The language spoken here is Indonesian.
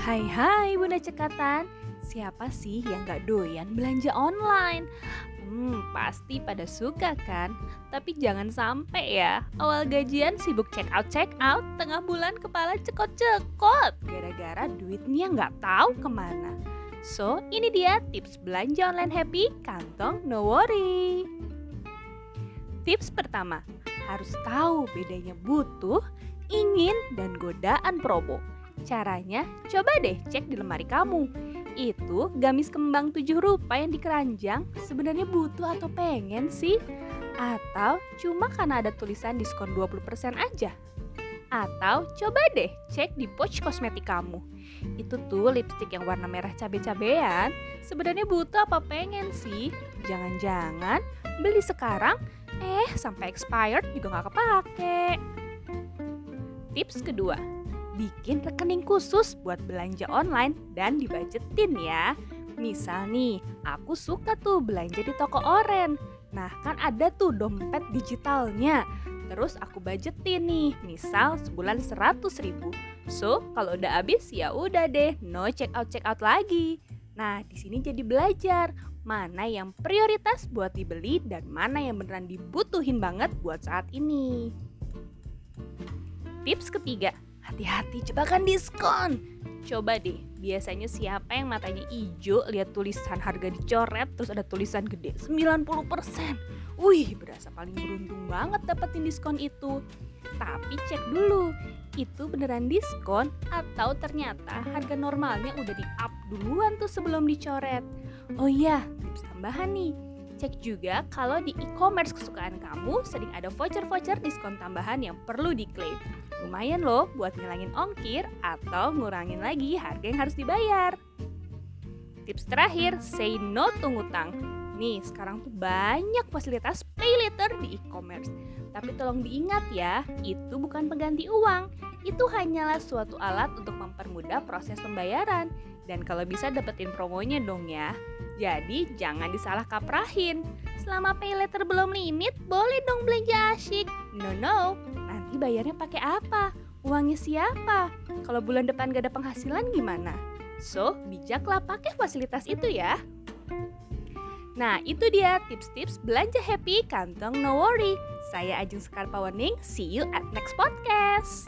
Hai hai Bunda Cekatan. Siapa sih yang gak doyan belanja online? Hmm, pasti pada suka kan? Tapi jangan sampai ya Awal gajian sibuk check out check out Tengah bulan kepala cekot-cekot. Gara-gara duitnya gak tahu ke mana. So, ini dia tips belanja online happy Kantong no worry. Tips pertama Harus tahu bedanya butuh, ingin, dan godaan promo Caranya, coba deh cek di lemari kamu. Itu gamis kembang tujuh rupa yang dikeranjang sebenarnya butuh atau pengen sih? Atau cuma karena ada tulisan diskon 20% aja? Atau coba deh cek di pouch kosmetik kamu. Itu tuh lipstick yang warna merah cabe-cabean. Sebenarnya butuh apa pengen sih? Jangan-jangan beli sekarang, eh sampai expired juga nggak kepake. Tips kedua, bikin rekening khusus buat belanja online dan dibajetin ya. Misal nih, aku suka tuh belanja di toko oren. Nah, kan ada tuh dompet digitalnya. Terus aku budgetin nih, misal sebulan 100 ribu. So, kalau udah habis ya udah deh, no check out check out lagi. Nah, di sini jadi belajar mana yang prioritas buat dibeli dan mana yang beneran dibutuhin banget buat saat ini. Tips ketiga, Hati-hati jebakan diskon. Coba deh, biasanya siapa yang matanya hijau lihat tulisan harga dicoret terus ada tulisan gede 90%. Wih, berasa paling beruntung banget dapetin diskon itu. Tapi cek dulu, itu beneran diskon atau ternyata harga normalnya udah di up duluan tuh sebelum dicoret. Oh iya, tips tambahan nih. Cek juga kalau di e-commerce kesukaan kamu sering ada voucher-voucher diskon tambahan yang perlu diklaim. Lumayan loh buat ngilangin ongkir atau ngurangin lagi harga yang harus dibayar. Tips terakhir, say no to ngutang. Nih, sekarang tuh banyak fasilitas pay later di e-commerce. Tapi tolong diingat ya, itu bukan pengganti uang. Itu hanyalah suatu alat untuk mempermudah proses pembayaran. Dan kalau bisa dapetin promonya dong ya. Jadi jangan disalah kaprahin. Selama pay later belum limit, boleh dong belanja asyik. No no, nanti bayarnya pakai apa? Uangnya siapa? Kalau bulan depan gak ada penghasilan gimana? So, bijaklah pakai fasilitas itu ya. Nah, itu dia tips-tips belanja happy kantong no worry. Saya Ajeng Sekar Pawening, see you at next podcast.